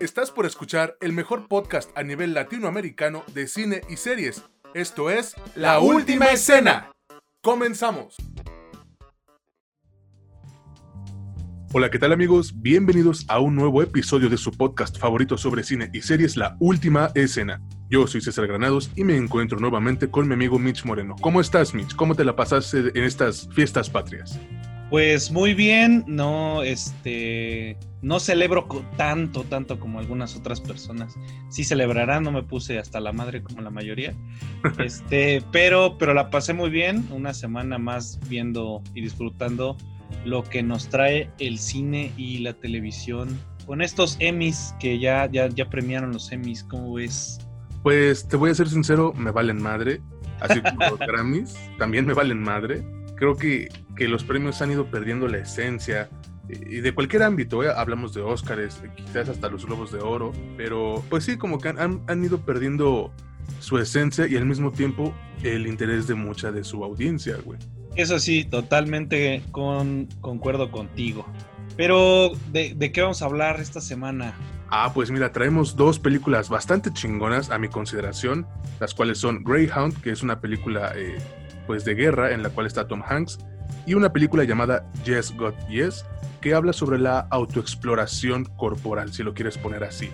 Estás por escuchar el mejor podcast a nivel latinoamericano de cine y series. Esto es La Última Escena. Comenzamos. Hola, ¿qué tal amigos? Bienvenidos a un nuevo episodio de su podcast favorito sobre cine y series, La Última Escena. Yo soy César Granados y me encuentro nuevamente con mi amigo Mitch Moreno. ¿Cómo estás, Mitch? ¿Cómo te la pasaste en estas fiestas patrias? Pues muy bien, no, este, no celebro tanto, tanto como algunas otras personas. Sí celebrarán, no me puse hasta la madre como la mayoría. Este, pero, pero la pasé muy bien, una semana más viendo y disfrutando lo que nos trae el cine y la televisión con estos Emmys que ya, ya, ya premiaron los Emmys, ¿cómo ves? Pues te voy a ser sincero, me valen madre, así como los Grammys, también me valen madre creo que, que los premios han ido perdiendo la esencia y de cualquier ámbito, ¿eh? hablamos de Óscares, quizás hasta los Globos de Oro, pero pues sí, como que han, han, ido perdiendo su esencia y al mismo tiempo el interés de mucha de su audiencia, güey. Eso sí, totalmente con, concuerdo contigo. Pero, ¿de, ¿de, qué vamos a hablar esta semana? Ah, pues mira, traemos dos películas bastante chingonas a mi consideración, las cuales son Greyhound, que es una película eh, de guerra en la cual está Tom Hanks, y una película llamada Yes God Yes, que habla sobre la autoexploración corporal, si lo quieres poner así.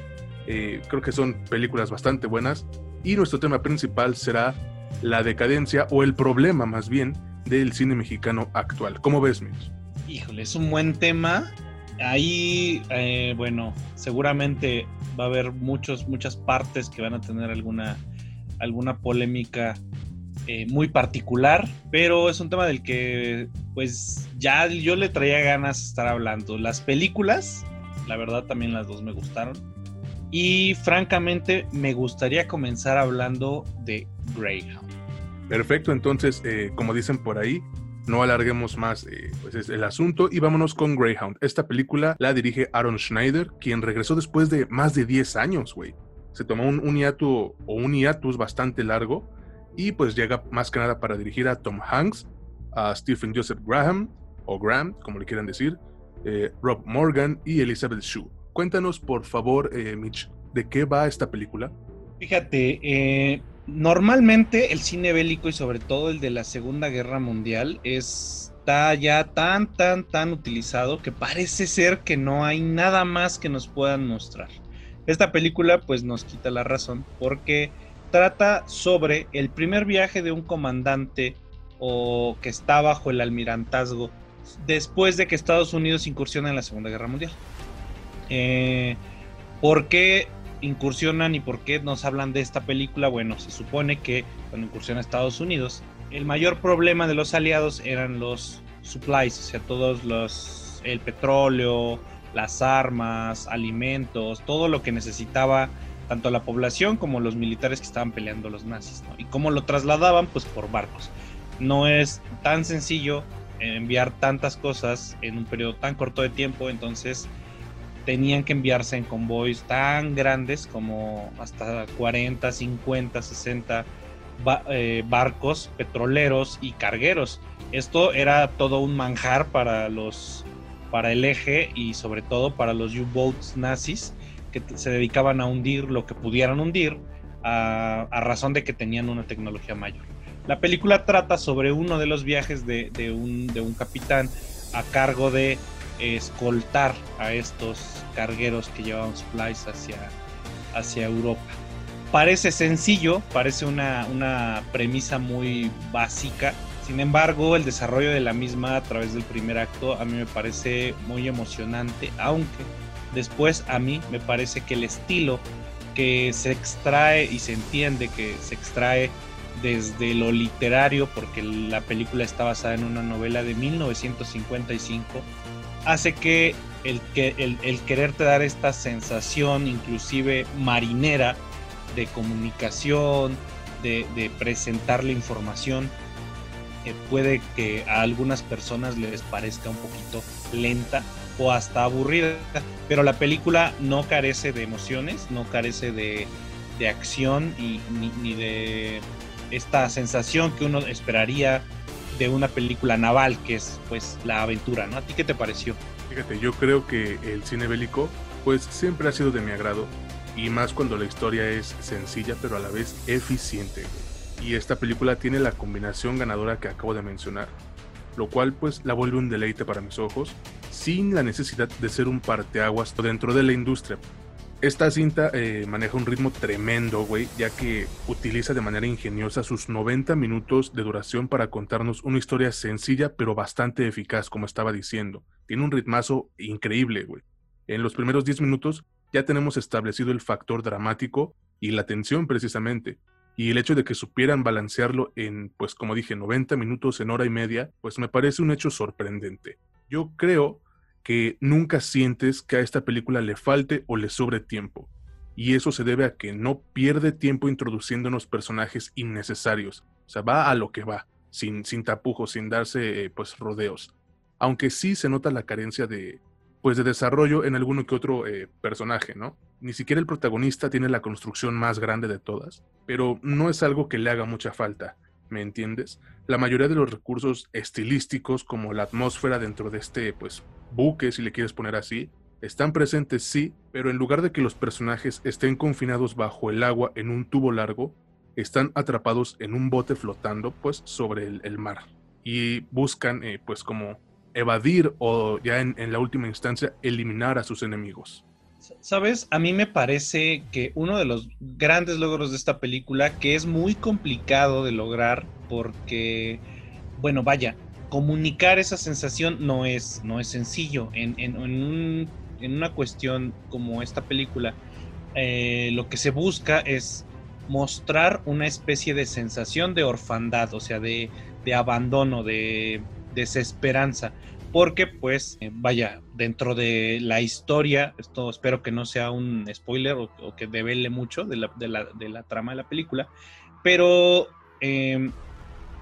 Eh, creo que son películas bastante buenas y nuestro tema principal será la decadencia o el problema más bien del cine mexicano actual. ¿Cómo ves, Mitch? Híjole, es un buen tema. Ahí, eh, bueno, seguramente va a haber muchos, muchas partes que van a tener alguna, alguna polémica eh, muy particular, pero es un tema del que pues ya yo le traía ganas de estar hablando. Las películas, la verdad también las dos me gustaron. Y francamente me gustaría comenzar hablando de Greyhound. Perfecto, entonces eh, como dicen por ahí, no alarguemos más eh, pues el asunto y vámonos con Greyhound. Esta película la dirige Aaron Schneider, quien regresó después de más de 10 años, güey. Se tomó un, un o un hiatus bastante largo y pues llega más que nada para dirigir a Tom Hanks, a Stephen Joseph Graham, o Graham, como le quieran decir, eh, Rob Morgan y Elizabeth Shue. Cuéntanos, por favor, eh, Mitch, ¿de qué va esta película? Fíjate, eh, normalmente el cine bélico y sobre todo el de la Segunda Guerra Mundial está ya tan, tan, tan utilizado que parece ser que no hay nada más que nos puedan mostrar. Esta película pues nos quita la razón porque trata sobre el primer viaje de un comandante o que está bajo el almirantazgo después de que Estados Unidos incursiona en la Segunda Guerra Mundial. Eh, ¿Por qué incursionan y por qué nos hablan de esta película? Bueno, se supone que cuando incursiona Estados Unidos, el mayor problema de los aliados eran los supplies, o sea, todos los, el petróleo, las armas, alimentos, todo lo que necesitaba tanto la población como los militares que estaban peleando los nazis. Y cómo lo trasladaban, pues por barcos. No es tan sencillo enviar tantas cosas en un periodo tan corto de tiempo, entonces tenían que enviarse en convoys tan grandes como hasta 40, 50, 60 barcos petroleros y cargueros. Esto era todo un manjar para los para el eje y sobre todo para los U-boats nazis que se dedicaban a hundir lo que pudieran hundir a, razón de que tenían una tecnología mayor. La película trata sobre uno de los viajes de, un, de un capitán a cargo de escoltar a estos cargueros que llevaban supplies hacia, hacia Europa. Parece sencillo, parece una, una premisa muy básica, sin embargo el desarrollo de la misma a través del primer acto a mí me parece muy emocionante, aunque Después a mí me parece que el estilo que se extrae y se entiende que se extrae desde lo literario, porque la película está basada en una novela de 1955, hace que el, que, el, quererte dar esta sensación inclusive marinera de comunicación, de, presentar la información, eh, puede que a algunas personas les parezca un poquito lenta, o hasta aburrida. Pero la película no carece de emociones, no carece de, acción y, ni, de esta sensación que uno esperaría de una película naval, que es pues la aventura, ¿no? ¿A ti qué te pareció? Fíjate, yo creo que el cine bélico pues siempre ha sido de mi agrado, y más cuando la historia es sencilla pero a la vez eficiente. Y esta película tiene la combinación ganadora que acabo de mencionar, lo cual pues la vuelve un deleite para mis ojos, sin la necesidad de ser un parteaguas dentro de la industria. Esta cinta eh, maneja un ritmo tremendo, güey, ya que utiliza de manera ingeniosa sus 90 minutos de duración para contarnos una historia sencilla pero bastante eficaz, como estaba diciendo. Tiene un ritmazo increíble, güey. En los primeros 10 minutos ya tenemos establecido el factor dramático y la tensión precisamente. Y el hecho de que supieran balancearlo en, pues como dije, 90 minutos en hora y media, pues me parece un hecho sorprendente. Yo creo que nunca sientes que a esta película le falte o le sobre tiempo. Y eso se debe a que no pierde tiempo introduciéndonos personajes innecesarios. O sea, va a lo que va, sin, sin tapujos, sin darse pues rodeos. Aunque sí se nota la carencia de, pues de desarrollo en alguno que otro eh, personaje, ¿no? Ni siquiera el protagonista tiene la construcción más grande de todas, pero no es algo que le haga mucha falta, ¿me entiendes? La mayoría de los recursos estilísticos, como la atmósfera dentro de este, pues, buque, si le quieres poner así, están presentes sí, pero en lugar de que los personajes estén confinados bajo el agua en un tubo largo, están atrapados en un bote flotando, pues, sobre el, mar. Y buscan, eh, pues, como evadir o ya en, la última instancia eliminar a sus enemigos. Sabes, a mí me parece que uno de los grandes logros de esta película, que es muy complicado de lograr porque, bueno, vaya, comunicar esa sensación no es, no es sencillo. En, en, una cuestión como esta película, eh, lo que se busca es mostrar una especie de sensación de orfandad, o sea, de, de abandono, de desesperanza, porque pues eh, vaya, dentro de la historia, esto espero que no sea un spoiler o, que devele mucho de la, de, la, de la, trama de la película, pero em,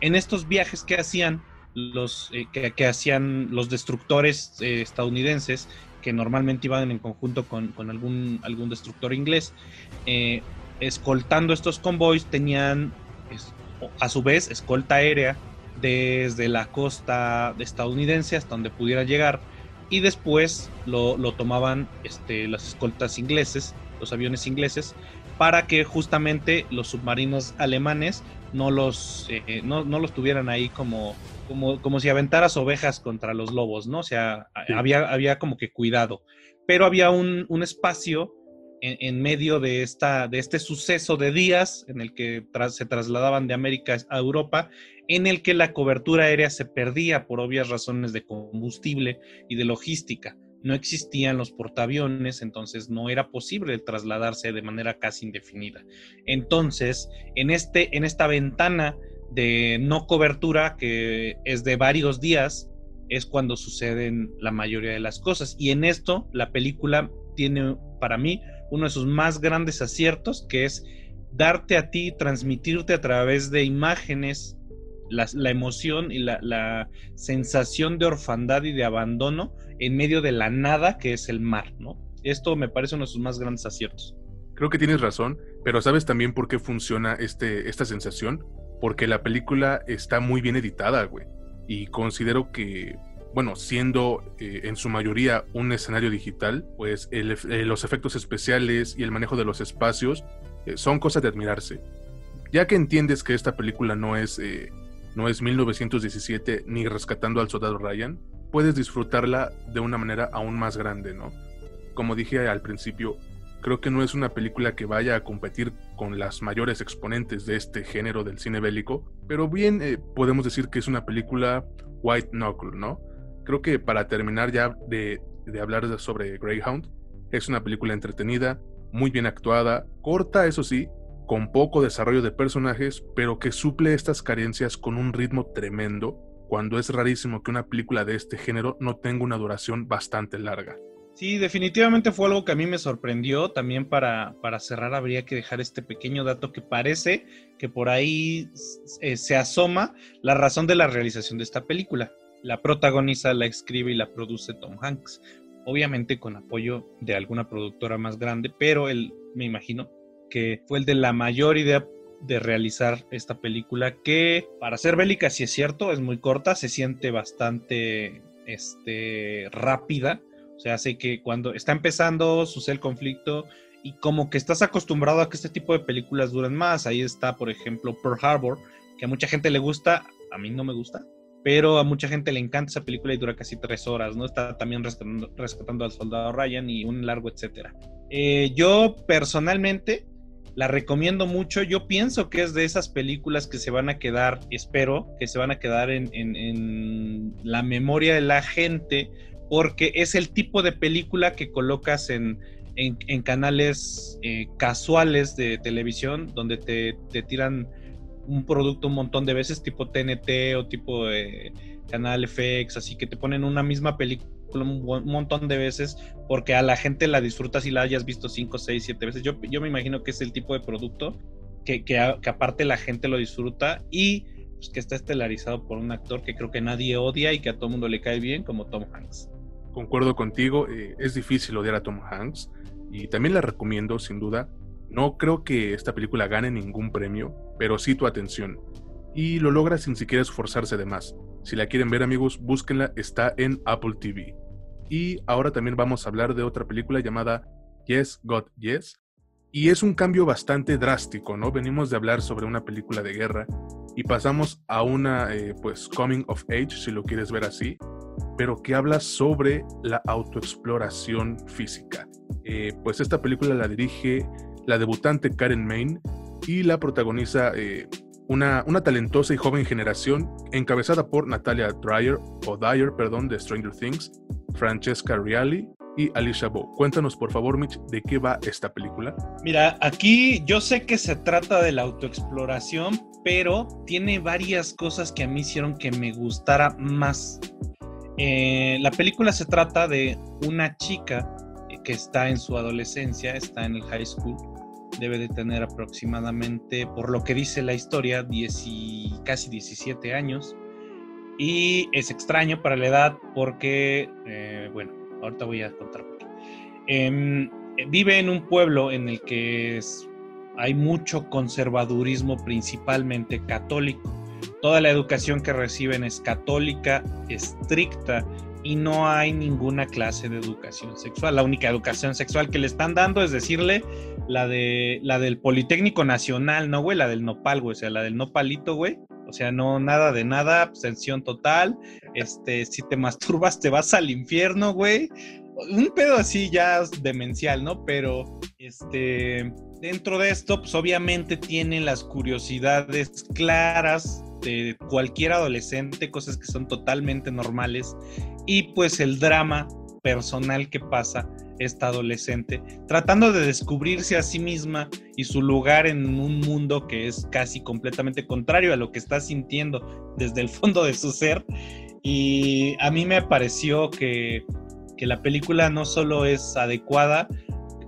en estos viajes que hacían los, eh, que, hacían los destructores eh, estadounidenses, que normalmente iban en conjunto con, con algún, algún destructor inglés, escoltando estos convoys, tenían a su vez escolta aérea desde la costa estadounidense hasta donde pudiera llegar y después lo, tomaban este, las escoltas ingleses, los aviones ingleses, para que justamente los submarinos alemanes no los, eh, no, los tuvieran ahí como, como, como si aventaras ovejas contra los lobos, ¿no? O sea, había, había como que cuidado, pero había un, un espacio en, medio de, esta, de este suceso de días en el que se trasladaban de América a Europa, en el que la cobertura aérea se perdía por obvias razones de combustible y de logística. No existían los portaaviones, entonces no era posible trasladarse de manera casi indefinida. Entonces, en, este, en esta ventana de no cobertura, que es de varios días, es cuando suceden la mayoría de las cosas. Y en esto, la película tiene para mí uno de sus más grandes aciertos, que es darte a ti, transmitirte a través de imágenes la, emoción y la, sensación de orfandad y de abandono en medio de la nada que es el mar, ¿no? Esto me parece uno de sus más grandes aciertos. Creo que tienes razón, pero ¿sabes también por qué funciona este, esta sensación? Porque la película está muy bien editada, güey. Y considero que bueno, siendo eh, en su mayoría un escenario digital, pues eh, los efectos especiales y el manejo de los espacios eh, son cosas de admirarse. Ya que entiendes que esta película no es, no es 1917 ni Rescatando al Soldado Ryan, puedes disfrutarla de una manera aún más grande, ¿no? Como dije al principio, creo que no es una película que vaya a competir con las mayores exponentes de este género del cine bélico, pero bien podemos decir que es una película white knuckle, ¿no? creo que para terminar ya de, hablar sobre Greyhound, es una película entretenida, muy bien actuada, corta eso sí, con poco desarrollo de personajes, pero que suple estas carencias con un ritmo tremendo, cuando es rarísimo que una película de este género no tenga una duración bastante larga. Sí, definitivamente fue algo que a mí me sorprendió. También para, para cerrar habría que dejar este pequeño dato que parece que por ahí eh, se asoma la razón de la realización de esta película. La protagoniza, la escribe y la produce Tom Hanks. Obviamente con apoyo de alguna productora más grande, pero él me imagino que fue el de la mayor idea de realizar esta película que para ser bélica si es cierto, es muy corta, se siente bastante este rápida, o sea, hace que cuando está empezando, sucede el conflicto y como que estás acostumbrado a que este tipo de películas duren más. Ahí está, por ejemplo, Pearl Harbor, que a mucha gente le gusta, a mí no me gusta, pero a mucha gente le encanta esa película y dura casi tres horas, ¿no? Está también rescatando, al soldado Ryan y un largo etcétera. Eh, yo personalmente la recomiendo mucho. Yo pienso que es de esas películas que se van a quedar, espero, que se van a quedar en, la memoria de la gente, porque es el tipo de película que colocas en, canales eh, casuales de televisión, donde te, tiran un producto un montón de veces, tipo TNT o tipo de Canal FX, así que te ponen una misma película un, montón de veces porque a la gente la disfruta si la hayas visto 5, 6, 7 veces. Yo, yo me imagino que es el tipo de producto que, que, aparte la gente lo disfruta y pues, que está estelarizado por un actor que creo que nadie odia y que a todo mundo le cae bien como Tom Hanks. Concuerdo contigo, eh, es difícil odiar a Tom Hanks y también la recomiendo sin duda. No creo que esta película gane ningún premio, pero sí tu atención. Y lo logra sin siquiera esforzarse de más. Si la quieren ver amigos, búsquenla, está en Apple TV. Y ahora también vamos a hablar de otra película llamada Yes, God, Yes. Y es un cambio bastante drástico, ¿no? Venimos de hablar sobre una película de guerra y pasamos a una, eh, pues, coming of age, si lo quieres ver así, pero que habla sobre la autoexploración física. Eh, pues esta película la dirige la debutante Karen Main y la protagoniza eh, una, una, talentosa y joven generación encabezada por Natalia Dreyer, o Dyer, perdón, de Stranger Things, Francesca Reali y Alicia Bo. Cuéntanos, por favor, Mitch, de qué va esta película. Mira, aquí yo sé que se trata de la autoexploración, pero tiene varias cosas que a mí hicieron que me gustara más. Eh, la película se trata de una chica que está en su adolescencia, está en el high school, debe de tener aproximadamente, por lo que dice la historia, casi 17 años. Y es extraño para la edad porque, eh, bueno, ahorita voy a contar por qué. Em, vive en un pueblo en el que hay mucho conservadurismo, principalmente católico. Toda la educación que reciben es católica, estricta, y no hay ninguna clase de educación sexual. La única educación sexual que le están dando es decirle la de la del Politécnico Nacional, ¿no, güey? La del nopal, güey, o sea, la del nopalito, güey. O sea, no nada de nada, abstención total. Este, si te masturbas te vas al infierno, güey. Un pedo así ya demencial, ¿no? Pero este dentro de esto, pues obviamente tienen las curiosidades claras de cualquier adolescente, cosas que son totalmente normales y pues el drama personal que pasa esta adolescente, tratando de descubrirse a sí misma y su lugar en un mundo que es casi completamente contrario a lo que está sintiendo desde el fondo de su ser. Y a mí me pareció que, que la película no solo es adecuada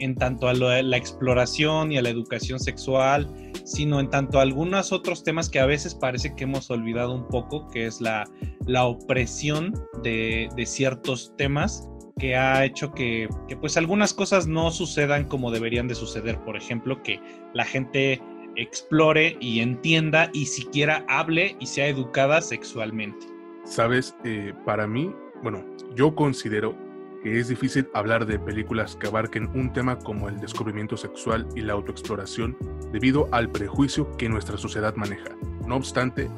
en tanto a la exploración y a la educación sexual, sino en tanto a algunos otros temas que a veces parece que hemos olvidado un poco, que es la, la opresión de, de, ciertos temas que ha hecho que, que, pues algunas cosas no sucedan como deberían de suceder. Por ejemplo, que la gente explore y entienda y siquiera hable y sea educada sexualmente. Sabes, eh, para mí, bueno, yo considero que es difícil hablar de películas que abarquen un tema como el descubrimiento sexual y la autoexploración debido al prejuicio que nuestra sociedad maneja. No obstante,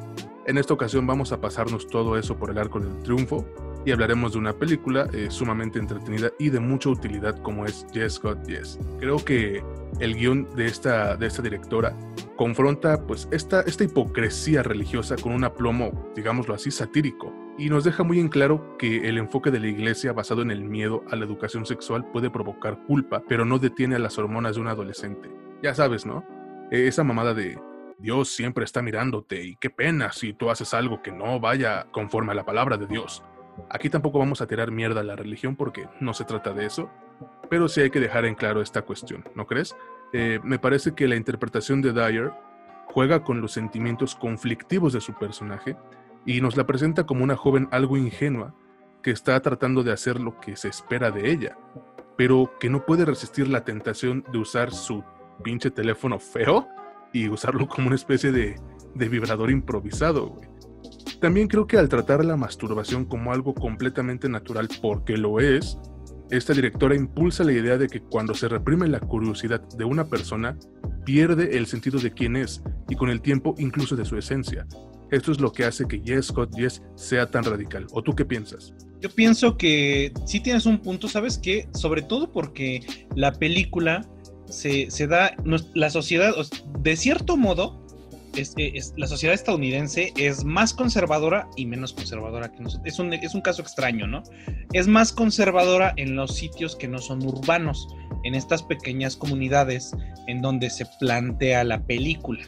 en esta ocasión vamos a pasarnos todo eso por el arco del triunfo y hablaremos de una película eh, sumamente entretenida y de mucha utilidad como es Yes God Yes. Creo que el guion de esta, de esta directora confronta pues esta, esta hipocresía religiosa con un aplomo, digámoslo así, satírico y nos deja muy en claro que el enfoque de la iglesia basado en el miedo a la educación sexual puede provocar culpa, pero no detiene a las hormonas de un adolescente. Ya sabes, ¿no? E, esa mamada de Dios siempre está mirándote y qué pena si tú haces algo que no vaya conforme a la palabra de Dios. Aquí tampoco vamos a tirar mierda a la religión porque no se trata de eso, pero sí hay que dejar en claro esta cuestión, ¿no crees? Eh, me parece que la interpretación de Dyer juega con los sentimientos conflictivos de su personaje y nos la presenta como una joven algo ingenua que está tratando de hacer lo que se espera de ella, pero que no puede resistir la tentación de usar su pinche teléfono feo y usarlo como una especie de, de vibrador improvisado. También creo que al tratar la masturbación como algo completamente natural, porque lo es, esta directora impulsa la idea de que cuando se reprime la curiosidad de una persona, pierde el sentido de quién es y con el tiempo incluso de su esencia. Esto es lo que hace que Yes, Scott Yes sea tan radical. ¿O tú qué piensas? Yo pienso que sí tienes un punto, ¿sabes qué? Sobre todo porque la película se, da, la sociedad, de cierto modo, es, la sociedad estadounidense es más conservadora y menos conservadora que nosotros. Es un, es un caso extraño, ¿no? Es más conservadora en los sitios que no son urbanos, en estas pequeñas comunidades en donde se plantea la película.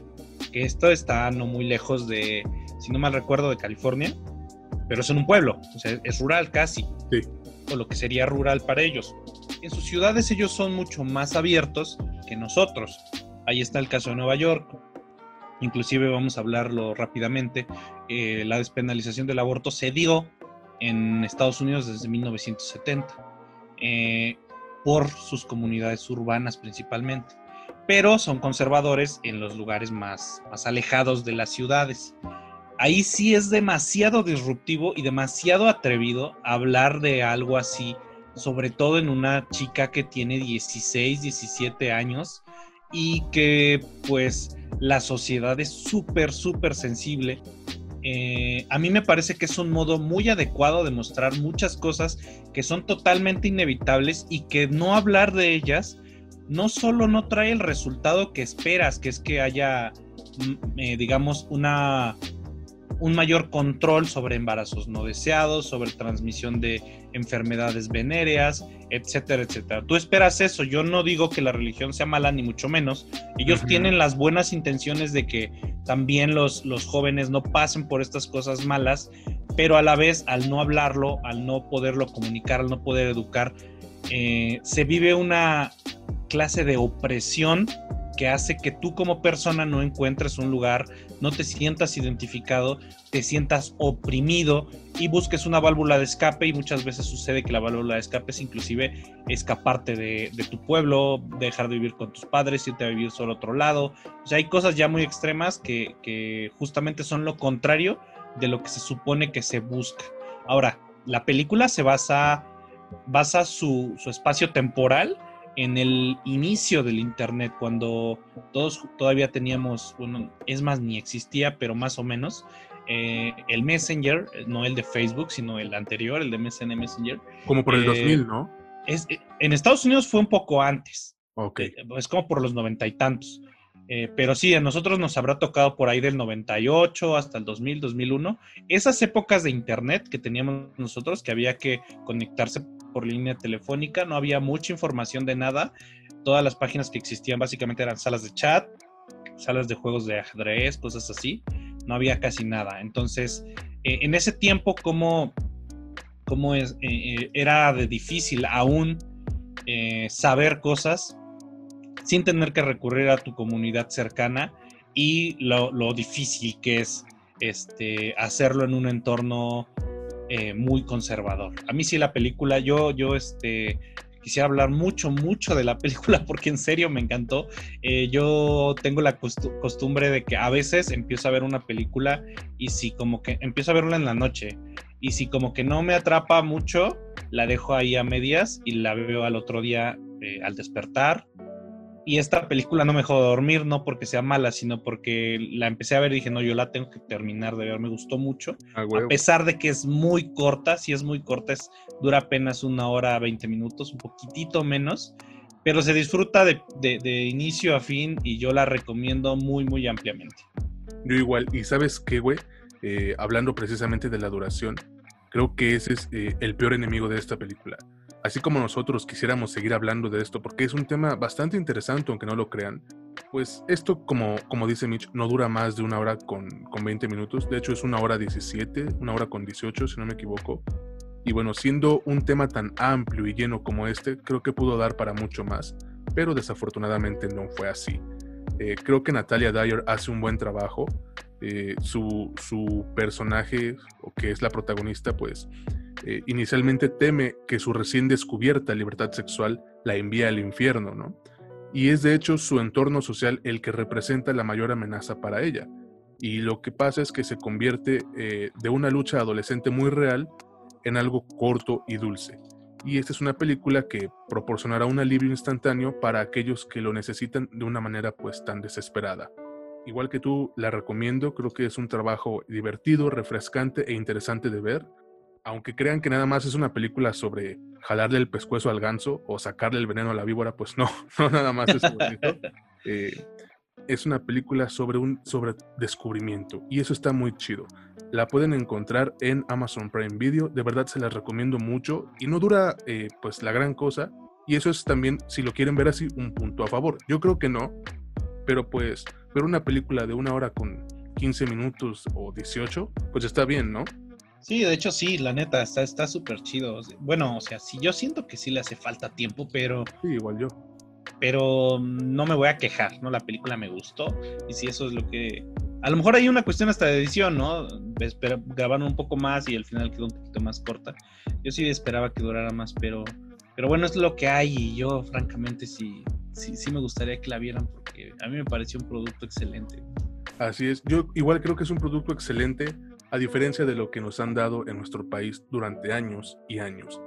Que esto está no muy lejos de, si no mal recuerdo, de California, pero es en un pueblo, o sea, es rural casi. Sí. O lo que sería rural para ellos. En sus ciudades ellos son mucho más abiertos que nosotros. Ahí está el caso de Nueva York, inclusive vamos a hablarlo rápidamente, eh, la despenalización del aborto se dio en Estados Unidos desde 1970 eh, por sus comunidades urbanas principalmente, pero son conservadores en los lugares más, más alejados de las ciudades. Ahí sí es demasiado disruptivo y demasiado atrevido hablar de algo así, sobre todo en una chica que tiene 16, 17 años y que pues la sociedad es súper, súper sensible. Eh, a mí me parece que es un modo muy adecuado de mostrar muchas cosas que son totalmente inevitables y que no hablar de ellas no solo no trae el resultado que esperas, que es que haya, mm, eh, digamos, una un mayor control sobre embarazos no deseados, sobre transmisión de enfermedades venéreas, etcétera, etcétera. Tú esperas eso, yo no digo que la religión sea mala ni mucho menos, ellos tienen las buenas intenciones de que también los, los jóvenes no pasen por estas cosas malas, pero a la vez al no hablarlo, al no poderlo comunicar, al no poder educar, eh, se vive una clase de opresión que hace que tú como persona no encuentres un lugar, no te sientas identificado, te sientas oprimido y busques una válvula de escape y muchas veces sucede que la válvula de escape es inclusive escaparte de, tu pueblo, dejar de vivir con tus padres, irte a vivir solo a otro lado. O sea, hay cosas ya muy extremas que, justamente son lo contrario de lo que se supone que se busca. Ahora, la película se basa, basa su, su espacio temporal en el inicio del Internet, cuando todos todavía teníamos, bueno, es más, ni existía, pero más o menos, eh, el Messenger, no el de Facebook, sino el anterior, el de MSN Messenger. Como por el 2000, eh, ¿no? Es, eh, en Estados Unidos fue un poco antes. Ok. es como por los noventa y tantos. pero sí, a nosotros nos habrá tocado por ahí del 98 hasta el 2000, 2001. Esas épocas de Internet que teníamos nosotros, que había que conectarse por línea telefónica, no había mucha información de nada. Todas las páginas que existían básicamente eran salas de chat, salas de juegos de ajedrez, cosas así. No había casi nada. Entonces, eh, en ese tiempo, como, como es, eh, eh, era de difícil aún saber cosas sin tener que recurrir a tu comunidad cercana y lo, lo difícil que es este, hacerlo en un entorno eh, muy conservador. A mí sí la película, yo, yo este, quisiera hablar mucho, mucho de la película porque en serio me encantó. Eh, yo tengo la costumbre de que a veces empiezo a ver una película y si como que empiezo a verla en la noche y si como que no me atrapa mucho, la dejo ahí a medias y la veo al otro día eh, al despertar y esta película no me dejó dormir, no porque sea mala, sino porque la empecé a ver y dije, no, yo la tengo que terminar de ver, me gustó mucho. a pesar de que es muy corta, si es muy corta, es, dura apenas una hora, 20 minutos, un poquitito menos, pero se disfruta de, de, inicio a fin y yo la recomiendo muy, muy ampliamente. Yo igual, y sabes qué, güey, eh, hablando precisamente de la duración, creo que ese es eh, el peor enemigo de esta película así como nosotros quisiéramos seguir hablando de esto, porque es un tema bastante interesante, aunque no lo crean, pues esto, como, como dice Mitch, no dura más de una hora con, con 20 minutos, de hecho es una hora 17, una hora con 18, si no me equivoco. Y bueno, siendo un tema tan amplio y lleno como este, creo que pudo dar para mucho más, pero desafortunadamente no fue así. Eh, creo que Natalia Dyer hace un buen trabajo. Eh, su, su, personaje, o que es la protagonista, pues eh, inicialmente teme que su recién descubierta libertad sexual la envíe al infierno, ¿no? Y es de hecho su entorno social el que representa la mayor amenaza para ella. Y lo que pasa es que se convierte eh, de una lucha adolescente muy real en algo corto y dulce. y esta es una película que proporcionará un alivio instantáneo para aquellos que lo necesitan de una manera pues tan desesperada. Igual que tú, la recomiendo, creo que es un trabajo divertido, refrescante e interesante de ver. Aunque crean que nada más es una película sobre jalarle el pescuezo al ganso o sacarle el veneno a la víbora, pues no, no nada más es. Eh, es una película sobre un sobre descubrimiento y eso está muy chido. La pueden encontrar en Amazon Prime Video, de verdad se las recomiendo mucho y no dura eh, pues la gran cosa y eso es también, si lo quieren ver así, un punto a favor. Yo creo que no, pero pues ver una película de una hora con 15 minutos o 18, pues está bien, ¿no? Sí, de hecho sí, la neta, está súper chido. Bueno, o sea, sí, yo siento que sí le hace falta tiempo, pero... Sí, igual yo pero no me voy a quejar, ¿no? La película me gustó y si eso es lo que... A lo mejor hay una cuestión hasta de edición, ¿no? grabaron un poco más y al final quedó un poquito más corta. Yo sí esperaba que durara más, pero, pero bueno, es lo que hay y yo francamente sí, sí, sí me gustaría que la vieran porque a mí me pareció un producto excelente. Así es, yo igual creo que es un producto excelente a diferencia de lo que nos han dado en nuestro país durante años y años.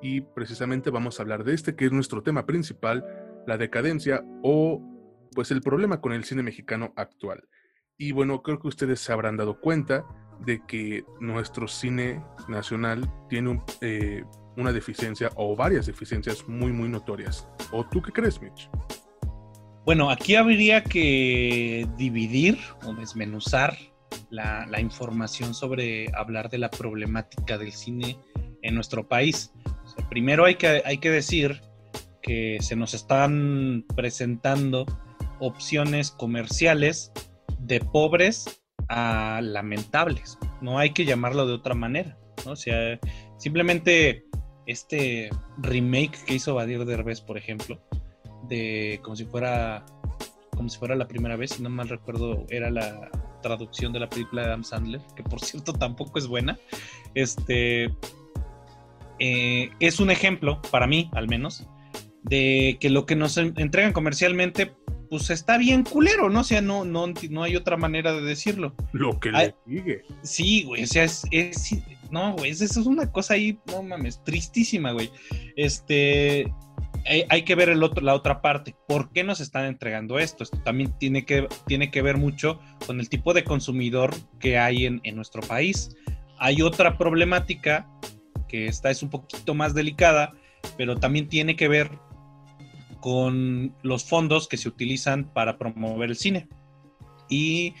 Y precisamente vamos a hablar de este que es nuestro tema principal, la decadencia o pues el problema con el cine mexicano actual. Y bueno, creo que ustedes se habrán dado cuenta de que nuestro cine nacional tiene eh, una deficiencia o varias deficiencias muy, muy notorias. ¿O tú qué crees, Mitch? Bueno, aquí habría que dividir o desmenuzar la, información sobre hablar de la problemática del cine en nuestro país. primero hay que, hay que decir que se nos están presentando opciones comerciales de pobres a lamentables. No hay que llamarlo de otra manera. ¿no? O sea, simplemente este remake que hizo Badir Derbez, por ejemplo, de como si fuera como si fuera la primera vez, si no mal recuerdo, era la traducción de la película de Adam Sandler, que por cierto tampoco es buena. Este eh, es un ejemplo, para mí al menos, de que lo que nos entregan comercialmente, pues está bien culero, ¿no? O sea, no, no, no hay otra manera de decirlo. Lo que le sigue. Sí, güey, o sea, es, no, güey, eso es una cosa ahí, no mames, tristísima, güey. Este, hay, que ver el otro, la otra parte. ¿Por qué nos están entregando esto? Esto también tiene que, tiene que ver mucho con el tipo de consumidor que hay en, en nuestro país. Hay otra problemática que esta es un poquito más delicada, pero también tiene que ver con los fondos que se utilizan para promover el cine y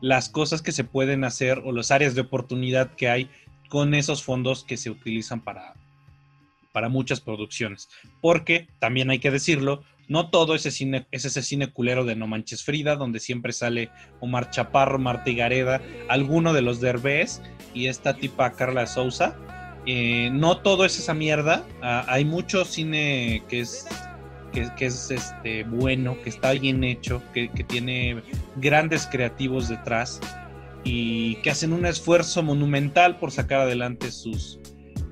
las cosas que se pueden hacer o las áreas de oportunidad que hay con esos fondos que se utilizan para, para muchas producciones. Porque también hay que decirlo, no todo ese cine es ese cine culero de No Manches Frida, donde siempre sale Omar Chaparro, Marta Gareda, alguno de los Derbez y esta tipa Carla Souza. Eh, no todo es esa mierda. Ah, hay mucho cine que es que, es este, bueno, que está bien hecho, que, tiene grandes creativos detrás y que hacen un esfuerzo monumental por sacar adelante sus,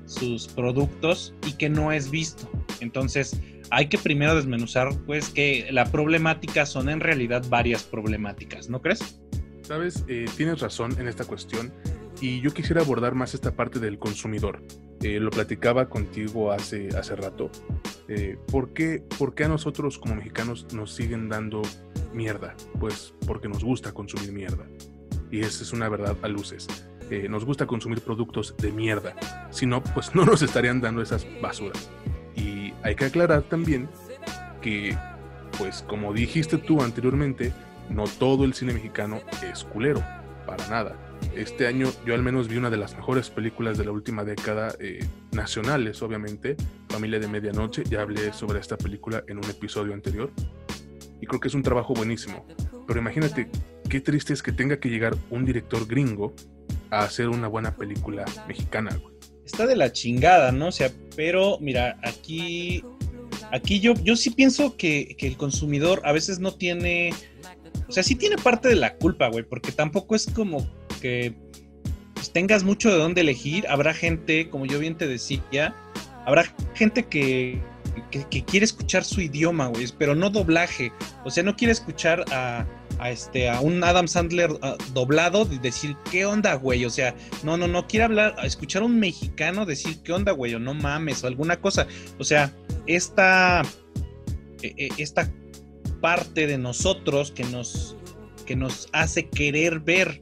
sus productos y que no es visto. Entonces, hay que primero desmenuzar, pues, que la problemática son en realidad varias problemáticas, ¿no crees? Sabes, eh, tienes razón en esta cuestión y yo quisiera abordar más esta parte del consumidor. Eh, lo platicaba contigo hace, hace rato. Eh, ¿por, qué, ¿Por qué a nosotros como mexicanos nos siguen dando mierda? Pues porque nos gusta consumir mierda. Y esa es una verdad a luces. Eh, nos gusta consumir productos de mierda. Si no, pues no nos estarían dando esas basuras. Y hay que aclarar también que, pues como dijiste tú anteriormente, no todo el cine mexicano es culero, para nada este año yo al menos vi una de las mejores películas de la última década, eh, nacionales obviamente, Familia de Medianoche, ya hablé sobre esta película en un episodio anterior, y creo que es un trabajo buenísimo, pero imagínate qué triste es que tenga que llegar un director gringo a hacer una buena película mexicana. Está de la chingada, ¿no? O sea, pero mira, aquí, aquí yo, yo sí pienso que, que el consumidor a veces no tiene... O sea, sí tiene parte de la culpa, güey, porque tampoco es como que pues, tengas mucho de dónde elegir. Habrá gente, como yo bien te decía, habrá gente que, quiere escuchar su idioma, güey, pero no doblaje. O sea, no quiere escuchar a, a este a un Adam Sandler ah, doblado y decir qué onda güey o sea no no no quiere hablar escuchar a un mexicano decir qué onda güey o no mames o alguna cosa. O sea esta e, e, esta parte de nosotros que nos que nos hace querer ver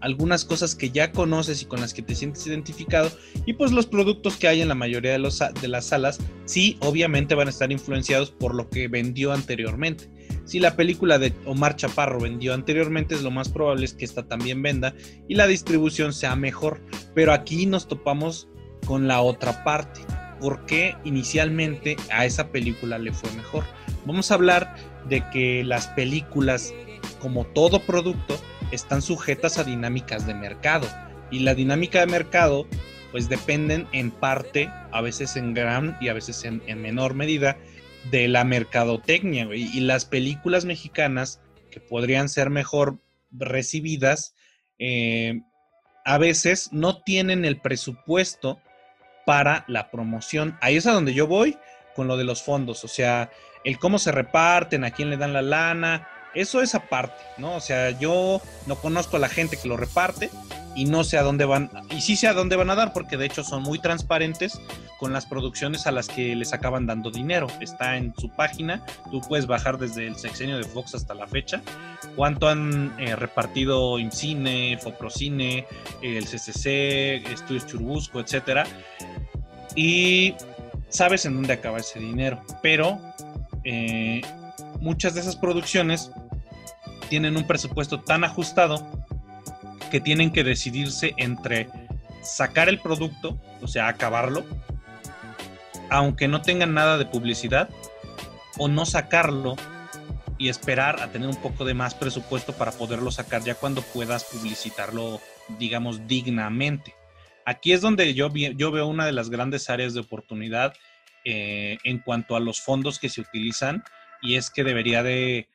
algunas cosas que ya conoces y con las que te sientes identificado y pues los productos que hay en la mayoría de, los, de las salas sí obviamente van a estar influenciados por lo que vendió anteriormente si la película de Omar Chaparro vendió anteriormente, es lo más probable es que esta también venda y la distribución sea mejor. Pero aquí nos topamos con la otra parte. ¿Por qué inicialmente a esa película le fue mejor? Vamos a hablar de que las películas, como todo producto, están sujetas a dinámicas de mercado. Y la dinámica de mercado, pues dependen en parte, a veces en gran y a veces en, en menor medida, de la mercadotecnia, Y las películas mexicanas que podrían ser mejor recibidas, eh, a veces no tienen el presupuesto para la promoción. Ahí es a donde yo voy con lo de los fondos, o sea, el cómo se reparten, a quién le dan la lana, eso es aparte, ¿no? O sea, yo no conozco a la gente que lo reparte y no sé a dónde van, y sí sé a dónde van a dar, porque de hecho son muy transparentes con las producciones a las que les acaban dando dinero. Está en su página, tú puedes bajar desde el sexenio de Fox hasta la fecha, cuánto han eh, repartido IMCINE, Foprocine, el CCC, Estudios Churbusco, etcétera. Y sabes en dónde acaba ese dinero, pero eh, muchas de esas producciones tienen un presupuesto tan ajustado que tienen que decidirse entre sacar el producto, o sea, acabarlo, aunque no tengan nada de publicidad, o no sacarlo y esperar a tener un poco de más presupuesto para poderlo sacar ya cuando puedas publicitarlo, digamos, dignamente. Aquí es donde yo, yo veo una de las grandes áreas de oportunidad eh, en cuanto a los fondos que se utilizan y es que debería de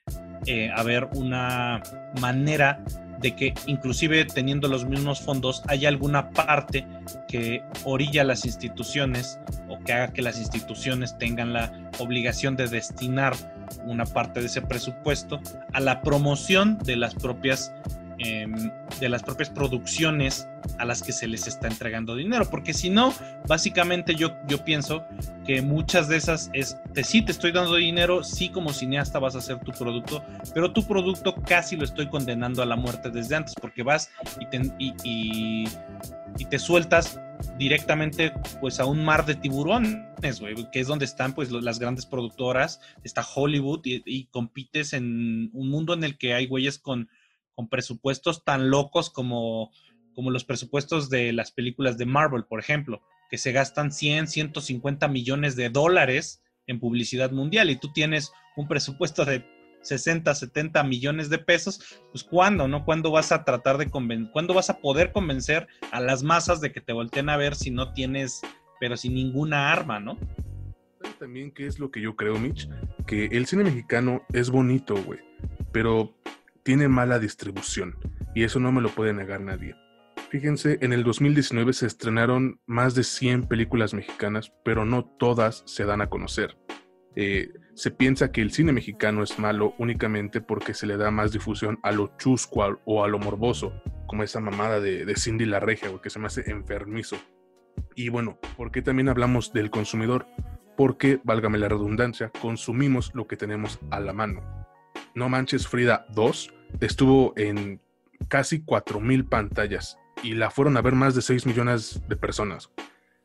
eh, haber una manera de que inclusive teniendo los mismos fondos haya alguna parte que orilla a las instituciones o que haga que las instituciones tengan la obligación de destinar una parte de ese presupuesto a la promoción de las propias Em, de las propias producciones a las que se les está entregando dinero, porque si no, básicamente yo, yo pienso que muchas de esas es, te, sí te estoy dando dinero, sí como cineasta vas a hacer tu producto, pero tu producto casi lo estoy condenando a la muerte desde antes, porque vas y te, y, te sueltas directamente pues a un mar de tiburones, que es donde están pues las grandes productoras, está Hollywood y, y, compites en un mundo en el que hay güeyes con con presupuestos tan locos como, como los presupuestos de las películas de Marvel, por ejemplo, que se gastan 100, 150 millones de dólares en publicidad mundial y tú tienes un presupuesto de 60, 70 millones de pesos, pues ¿cuándo, no? ¿Cuándo vas a tratar de convencer, cuándo vas a poder convencer a las masas de que te volteen a ver si no tienes, pero sin ninguna arma, ¿no? También qué es lo que yo creo, Mitch, que el cine mexicano es bonito, güey, pero tiene mala distribución y eso no me lo puede negar nadie. Fíjense, en el 2019 se estrenaron más de 100 películas mexicanas, pero no todas se dan a conocer. Eh, se piensa que el cine mexicano es malo únicamente porque se le da más difusión a lo chusco o a lo morboso, como esa mamada de, Cindy la Regia, que se me hace enfermizo. Y bueno, ¿por qué también hablamos del consumidor? Porque, válgame la redundancia, consumimos lo que tenemos a la mano. No Manches Frida 2 estuvo en casi 4.000 pantallas y la fueron a ver más de 6 millones de personas.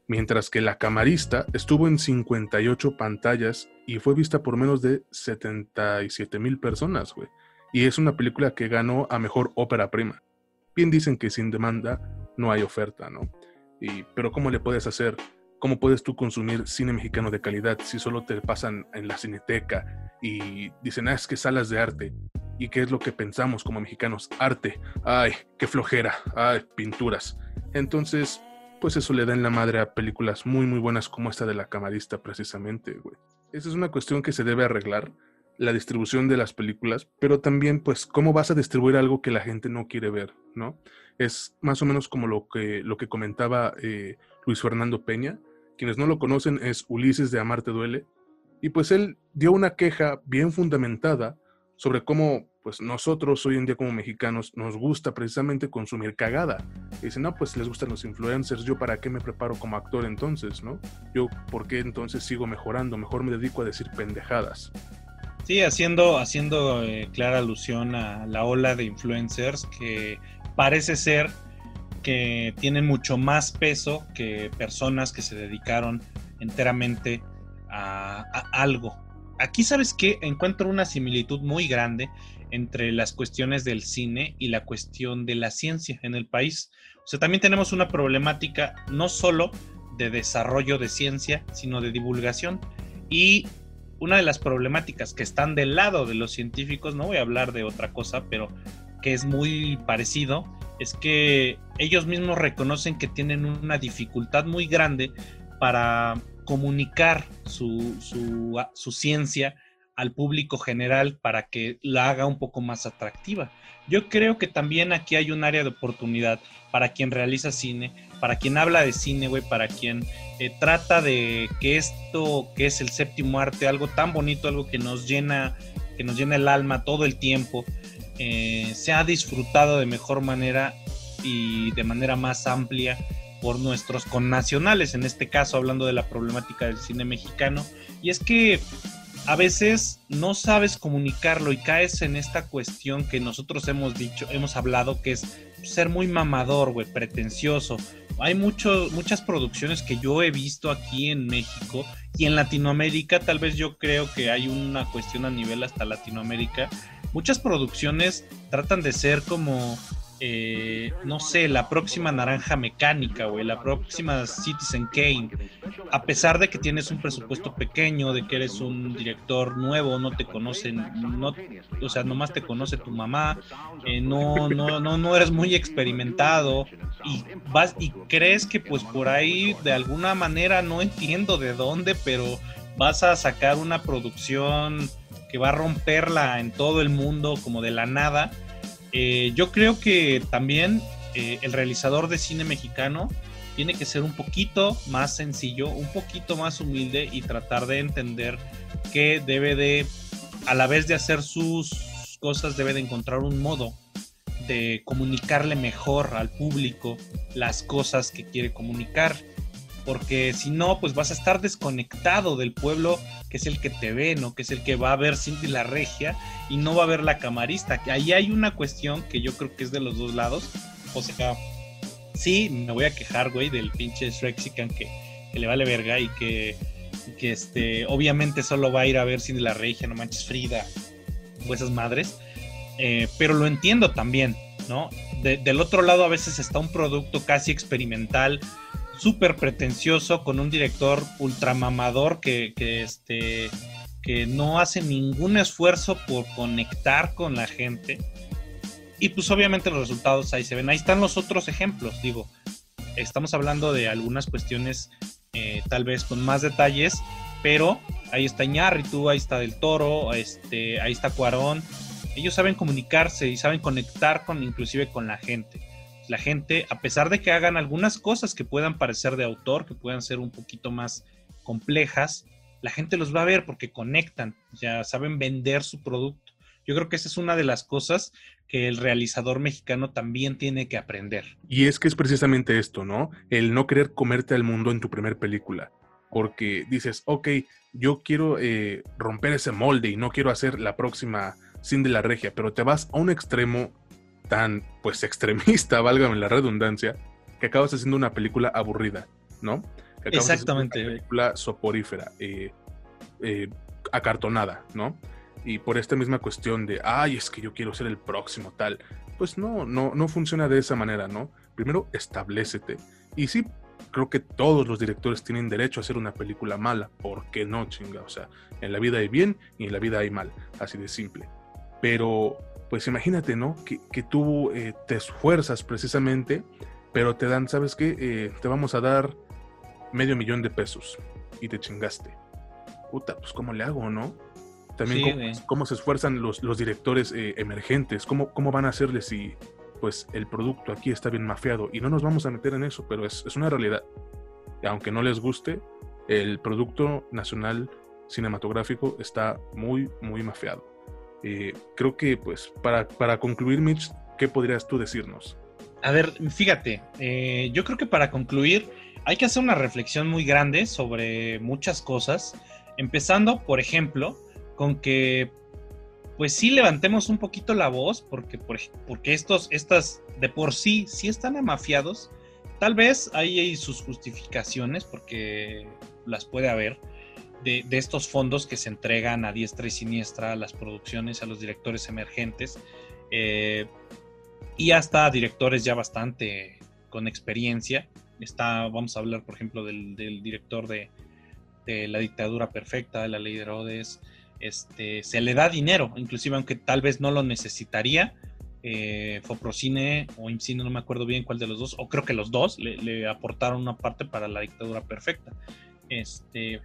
Mientras que La Camarista estuvo en 58 pantallas y fue vista por menos de 77 mil personas, güey. Y es una película que ganó a mejor ópera prima. Bien dicen que sin demanda no hay oferta, ¿no? Y, pero ¿cómo le puedes hacer? ¿Cómo puedes tú consumir cine mexicano de calidad si solo te pasan en la cineteca y dicen, ah, es que salas de arte? ¿Y qué es lo que pensamos como mexicanos? Arte. Ay, qué flojera. Ay, pinturas. Entonces, pues eso le da en la madre a películas muy, muy buenas como esta de La Camarista, precisamente, güey. Esa es una cuestión que se debe arreglar, la distribución de las películas, pero también, pues, cómo vas a distribuir algo que la gente no quiere ver, ¿no? Es más o menos como lo que, lo que comentaba eh, Luis Fernando Peña. Quienes no lo conocen es Ulises de Amarte Duele. Y pues él dio una queja bien fundamentada sobre cómo pues nosotros hoy en día como mexicanos nos gusta precisamente consumir cagada. Y dicen, no, pues les gustan los influencers, yo para qué me preparo como actor entonces, ¿no? Yo por qué entonces sigo mejorando, mejor me dedico a decir pendejadas. Sí, haciendo, haciendo eh, clara alusión a la ola de influencers que parece ser que tienen mucho más peso que personas que se dedicaron enteramente a, algo. Aquí sabes que encuentro una similitud muy grande entre las cuestiones del cine y la cuestión de la ciencia en el país. O sea, también tenemos una problemática no solo de desarrollo de ciencia, sino de divulgación. Y una de las problemáticas que están del lado de los científicos, no voy a hablar de otra cosa, pero que es muy parecido, es que ellos mismos reconocen que tienen una dificultad muy grande para comunicar su, su, ciencia al público general para que la haga un poco más atractiva. Yo creo que también aquí hay un área de oportunidad para quien realiza cine, para quien habla de cine, güey, para quien eh, trata de que esto, que es el séptimo arte, algo tan bonito, algo que nos llena, que nos llena el alma todo el tiempo, eh, se ha disfrutado de mejor manera y de manera más amplia por nuestros connacionales, en este caso hablando de la problemática del cine mexicano, y es que a veces no sabes comunicarlo y caes en esta cuestión que nosotros hemos dicho, hemos hablado, que es ser muy mamador, güey, pretencioso. Hay mucho, muchas producciones que yo he visto aquí en México y en Latinoamérica, tal vez yo creo que hay una cuestión a nivel hasta Latinoamérica. Muchas producciones tratan de ser como eh, no sé, la próxima naranja mecánica, güey, la próxima Citizen Kane, a pesar de que tienes un presupuesto pequeño, de que eres un director nuevo, no te conocen, no, o sea, nomás te conoce tu mamá, eh, no, no, no, no eres muy experimentado y vas y crees que pues por ahí de alguna manera, no entiendo de dónde, pero vas a sacar una producción que va a romperla en todo el mundo como de la nada. Eh, yo creo que también eh, el realizador de cine mexicano tiene que ser un poquito más sencillo, un poquito más humilde y tratar de entender que debe de, a la vez de hacer sus cosas, debe de encontrar un modo de comunicarle mejor al público las cosas que quiere comunicar porque si no, pues vas a estar desconectado del pueblo que es el que te ve, ¿no? Que es el que va a ver Cindy la Regia y no va a ver la camarista. Ahí hay una cuestión que yo creo que es de los dos lados. O sea, sí, me voy a quejar, güey, del pinche Shrexican que, que le vale verga y que, que este, obviamente solo va a ir a ver Cindy la Regia, no manches Frida o esas madres. Eh, pero lo entiendo también, ¿no? del otro lado a veces está un producto casi experimental súper pretencioso con un director ultramamador que, que, este, que no hace ningún esfuerzo por conectar con la gente. Y pues obviamente los resultados ahí se ven. Ahí están los otros ejemplos. Digo, estamos hablando de algunas cuestiones eh, tal vez con más detalles, pero ahí está Iñárritu, ahí está Del Toro, este, ahí está Cuarón. Ellos saben comunicarse y saben conectar con inclusive con la gente la gente, a pesar de que hagan algunas cosas que puedan parecer de autor, que puedan ser un poquito más complejas, la gente los va a ver porque conectan, ya saben vender su producto. Yo creo que esa es una de las cosas que el realizador mexicano también tiene que aprender. Y es que es precisamente esto, ¿no? El no querer comerte al mundo en tu primer película. Porque dices, ok, yo quiero eh, romper ese molde y no quiero hacer la próxima Sin de la Regia, pero te vas a un extremo tan, pues, extremista, válgame la redundancia, que acabas haciendo una película aburrida, ¿no? Exactamente. Una película soporífera, eh, eh, acartonada, ¿no? Y por esta misma cuestión de, ay, es que yo quiero ser el próximo tal, pues no, no, no funciona de esa manera, ¿no? Primero, establecete. Y sí, creo que todos los directores tienen derecho a hacer una película mala, ¿por qué no, chinga? O sea, en la vida hay bien y en la vida hay mal, así de simple. Pero pues imagínate, ¿no? Que, que tú eh, te esfuerzas precisamente, pero te dan, ¿sabes qué? Eh, te vamos a dar medio millón de pesos y te chingaste. Puta, pues ¿cómo le hago, no? También cómo, se esfuerzan los, los directores eh, emergentes, ¿Cómo, cómo van a hacerle si pues el producto aquí está bien mafiado. Y no nos vamos a meter en eso, pero es, es una realidad. Aunque no les guste, el producto nacional cinematográfico está muy, muy mafiado. Eh, creo que, pues, para, para concluir, Mitch, ¿qué podrías tú decirnos? A ver, fíjate, eh, yo creo que para concluir hay que hacer una reflexión muy grande sobre muchas cosas, empezando, por ejemplo, con que pues sí levantemos un poquito la voz, porque, porque estos, estas de por sí, sí están amafiados. Tal vez hay sus justificaciones, porque las puede haber, de, estos fondos que se entregan a diestra y siniestra a las producciones, a los directores emergentes, eh, y hasta directores ya bastante con experiencia. Está, vamos a hablar, por ejemplo, del, director de, La dictadura perfecta, de la ley de Herodes, este, se le da dinero, inclusive aunque tal vez no lo necesitaría. Eh, Foprocine o IMCINE, no me acuerdo bien cuál de los dos, o creo que los dos le, aportaron una parte para la dictadura perfecta. Este,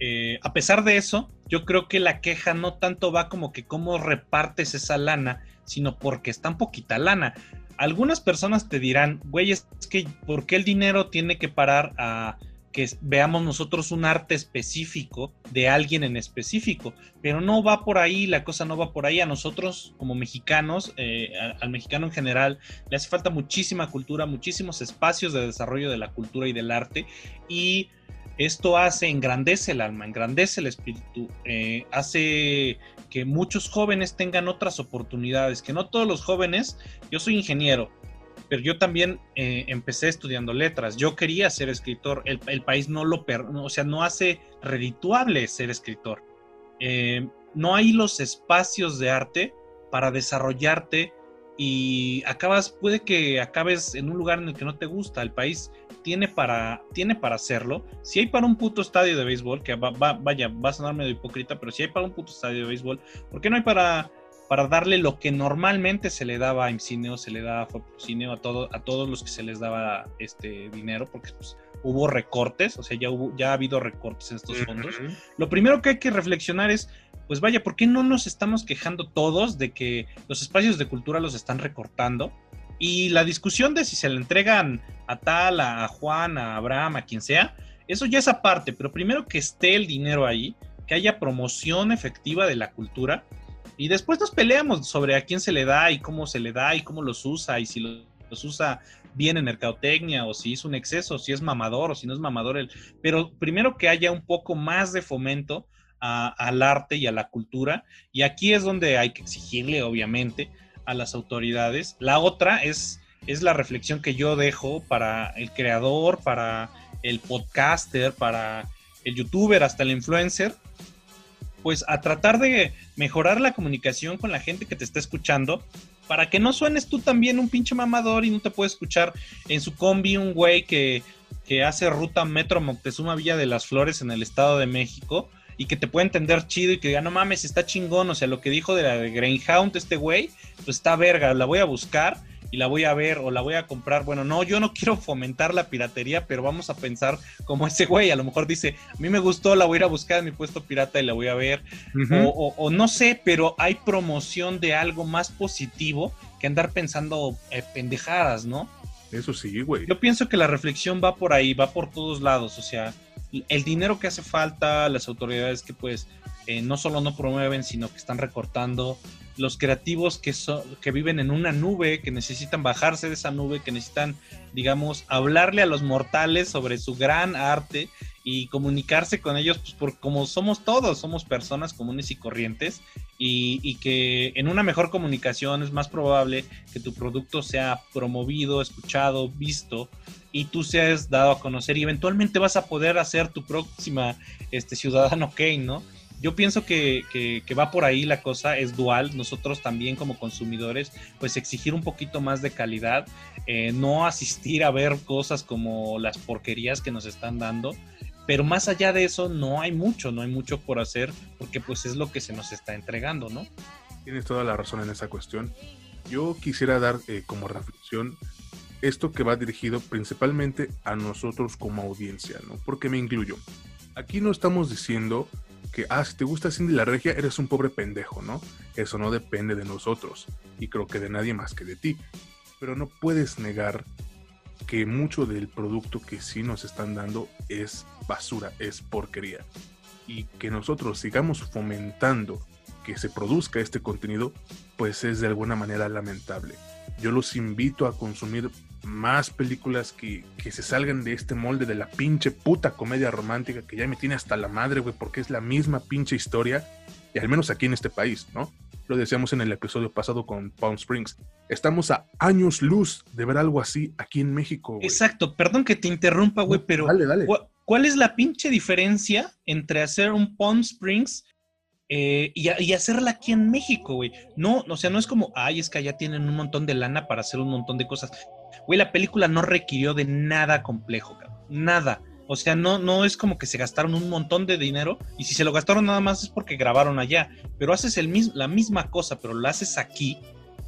eh, a pesar de eso, yo creo que la queja no tanto va como que cómo repartes esa lana, sino porque es tan poquita lana. Algunas personas te dirán, güey, es que ¿por qué el dinero tiene que parar a que veamos nosotros un arte específico de alguien en específico, pero no va por ahí, la cosa no va por ahí. A nosotros como mexicanos, eh, al mexicano en general, le hace falta muchísima cultura, muchísimos espacios de desarrollo de la cultura y del arte y esto hace, engrandece el alma, engrandece el espíritu, eh, hace que muchos jóvenes tengan otras oportunidades, que no todos los jóvenes, yo soy ingeniero, pero yo también eh, empecé estudiando letras. Yo quería ser escritor. El, país no lo, per, o sea, no hace redituable ser escritor. Eh, no hay los espacios de arte para desarrollarte y acabas, puede que acabes en un lugar en el que no te gusta. El país tiene para, tiene para hacerlo. Si hay para un puto estadio de béisbol, que vaya, va a sonar medio hipócrita, pero si hay para un puto estadio de béisbol, ¿por qué no hay para para darle lo que normalmente se le daba a IMCINE o se le daba a Focine a, todo, a todos los que se les daba este dinero, porque pues, hubo recortes, o sea, ya, hubo, ya ha habido recortes en estos fondos. Lo primero que hay que reflexionar es, pues vaya, ¿por qué no nos estamos quejando todos de que los espacios de cultura los están recortando? Y la discusión de si se le entregan a tal, a Juan, a Abraham, a quien sea, eso ya es aparte, pero primero que esté el dinero ahí, que haya promoción efectiva de la cultura y después nos peleamos sobre a quién se le da y cómo se le da y cómo los usa y si los, usa bien en mercadotecnia o si es un exceso, si es mamador o si no es mamador. El... Pero primero que haya un poco más de fomento al arte y a la cultura. Y aquí es donde hay que exigirle, obviamente, a las autoridades. La otra es, es la reflexión que yo dejo para el creador, para el podcaster, para el youtuber, hasta el influencer pues a tratar de mejorar la comunicación con la gente que te está escuchando para que no suenes tú también un pinche mamador y no te puede escuchar en su combi un güey que, que hace ruta Metro Moctezuma Villa de las Flores en el Estado de México y que te puede entender chido y que diga, no mames, está chingón, o sea, lo que dijo de la de Greyhound este güey, pues está verga, la voy a buscar y la voy a ver o la voy a comprar. Bueno, no, yo no quiero fomentar la piratería, pero vamos a pensar como ese güey. A lo mejor dice, a mí me gustó, la voy a ir a buscar en mi puesto pirata y la voy a ver. o, no sé, pero hay promoción de algo más positivo que andar pensando eh, pendejadas, ¿no? Eso sí, güey. Yo pienso que la reflexión va por ahí, va por todos lados. O sea, el dinero que hace falta, las autoridades que pues eh, no solo no promueven, sino que están recortando, los creativos que, que viven en una nube, que necesitan bajarse de esa nube, que necesitan, digamos, hablarle a los mortales sobre su gran arte y comunicarse con ellos, pues por, como somos todos, somos personas comunes y corrientes, y, y, que en una mejor comunicación es más probable que tu producto sea promovido, escuchado, visto, y tú seas dado a conocer, y eventualmente vas a poder hacer tu próxima este, ciudadano Kane, ¿no? yo pienso que, que, va por ahí la cosa, es dual. Nosotros también como consumidores, pues exigir un poquito más de calidad, eh, no asistir a ver cosas como las porquerías que nos están dando. Pero más allá de eso, no hay mucho, no hay mucho por hacer, porque pues es lo que se nos está entregando, ¿no? Tienes toda la razón en esa cuestión. Yo quisiera dar eh, como reflexión esto que va dirigido principalmente a nosotros como audiencia, ¿no? Porque me incluyo. Aquí no estamos diciendo que, ah, si te gusta Cindy la Regia, eres un pobre pendejo, ¿no? Eso no depende de nosotros, y creo que de nadie más que de ti. Pero no puedes negar que mucho del producto que sí nos están dando es basura, es porquería. Y que nosotros sigamos fomentando que se produzca este contenido, pues es de alguna manera lamentable. Yo los invito a consumir más películas que, que, se salgan de este molde de la pinche puta comedia romántica que ya me tiene hasta la madre, güey, porque es la misma pinche historia, y al menos aquí en este país, ¿no? Lo decíamos en el episodio pasado con Palm Springs. Estamos a años luz de ver algo así aquí en México. Exacto, perdón que te interrumpa, güey, pero dale, dale. ¿cuál es la pinche diferencia entre hacer un Palm Springs eh, y, y, hacerla aquí en México, güey? No, o sea, no es como, ay, es que allá tienen un montón de lana para hacer un montón de cosas. Güey, la película no requirió de nada complejo, cabrón. Nada. O sea, no, no es como que se gastaron un montón de dinero y si se lo gastaron nada más es porque grabaron allá. Pero haces el mismo, la misma cosa, pero lo haces aquí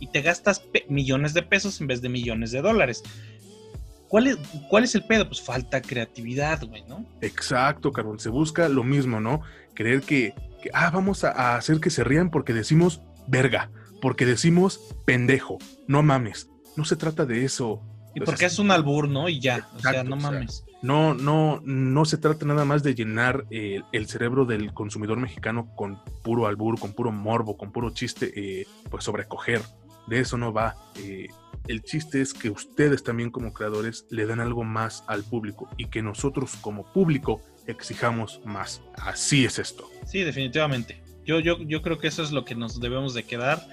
y te gastas millones de pesos en vez de millones de dólares. ¿Cuál es, ¿Cuál es el pedo? Pues falta creatividad, güey, ¿no? Exacto, carbón. Se busca lo mismo, ¿no? Creer que, ah, vamos a, a hacer que se rían porque decimos verga, porque decimos pendejo, no mames. No se trata de eso. Y porque es un albur, ¿no? Y ya, Exacto, o sea, no mames. No, no, no se trata nada más de llenar eh, el cerebro del consumidor mexicano con puro albur, con puro morbo, con puro chiste, eh, pues sobrecoger. De eso no va. Eh, el chiste es que ustedes también como creadores le dan algo más al público y que nosotros como público exijamos más. Así es esto. Sí, definitivamente. Yo, yo, yo creo que eso es lo que nos debemos de quedar.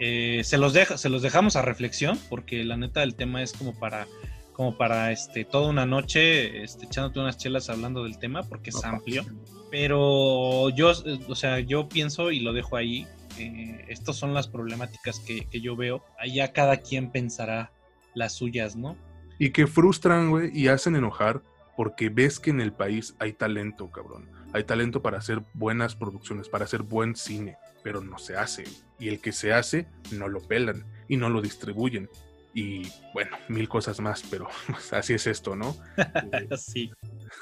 Eh, se, los deja, se los dejamos a reflexión porque la neta el tema es como para como para este toda una noche este, echándote unas chelas hablando del tema porque es amplio. Pero yo, o sea, yo pienso y lo dejo ahí. Eh, estas son las problemáticas que, que, yo veo. Allá cada quien pensará las suyas, ¿no? Y que frustran, güey, y hacen enojar porque ves que en el país hay talento, cabrón. Hay talento para hacer buenas producciones, para hacer buen cine, pero no se hace. Y el que se hace, no lo pelan y no lo distribuyen y bueno, mil cosas más, pero pues, así es esto, ¿no? sí.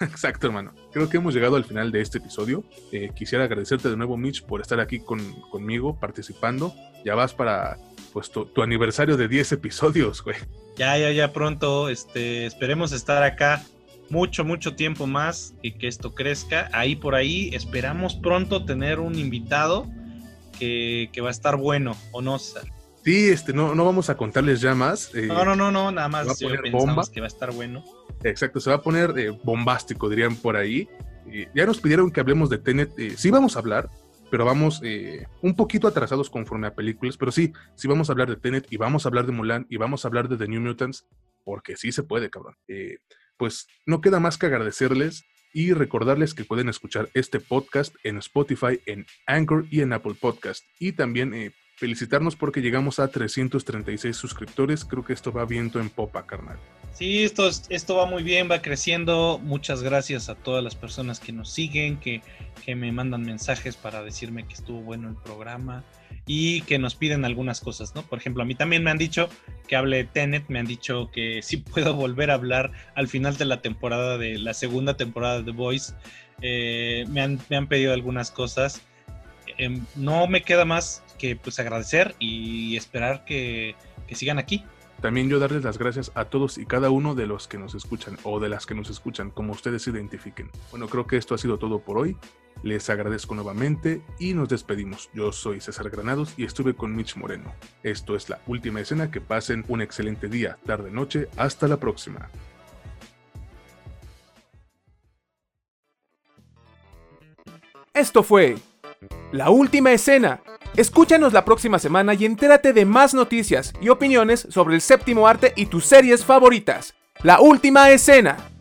Exacto, hermano. Creo que hemos llegado al final de este episodio. Eh, quisiera agradecerte de nuevo, Mitch, por estar aquí con, conmigo, participando. Ya vas para pues tu, tu, aniversario de 10 episodios, güey. Ya, ya, ya pronto. Este, esperemos estar acá mucho, mucho tiempo más y que esto crezca. Ahí por ahí esperamos pronto tener un invitado que, que va a estar bueno, ¿o no? Sí, este, no, no vamos a contarles ya más. Eh, no, no, no, no, nada más va a poner bomba. que va a estar bueno. Exacto, se va a poner eh, bombástico, dirían por ahí. Eh, ya nos pidieron que hablemos de Tenet. Eh, sí vamos a hablar, pero vamos eh, un poquito atrasados conforme a películas. Pero sí, sí vamos a hablar de Tenet y vamos a hablar de Mulan y vamos a hablar de The New Mutants, porque sí se puede, cabrón. pues no queda más que agradecerles y recordarles que pueden escuchar este podcast en Spotify, en Anchor y en Apple Podcast. Y también eh, felicitarnos porque llegamos a 336 suscriptores. Creo que esto va viento en popa, carnal. Sí, esto, esto va muy bien, va creciendo. Muchas gracias a todas las personas que nos siguen, que, que me mandan mensajes para decirme que estuvo bueno el programa y que nos piden algunas cosas, ¿no? Por ejemplo, a mí también me han dicho que hable de Tenet, me han dicho que sí puedo volver a hablar al final de la temporada, de la segunda temporada de The Voice. Eh, me, han, me han pedido algunas cosas. Eh, no me queda más que pues agradecer y esperar que, que sigan aquí. También yo darles las gracias a todos y cada uno de los que nos escuchan o de las que nos escuchan, como ustedes se identifiquen. Bueno, creo que esto ha sido todo por hoy. Les agradezco nuevamente y nos despedimos. Yo soy César Granados y estuve con Mitch Moreno. Esto es la última escena. Que pasen un excelente día, tarde, noche. Hasta la próxima. Esto fue La Última Escena. Escúchanos la próxima semana y entérate de más noticias y opiniones sobre el séptimo arte y tus series favoritas. La Última Escena.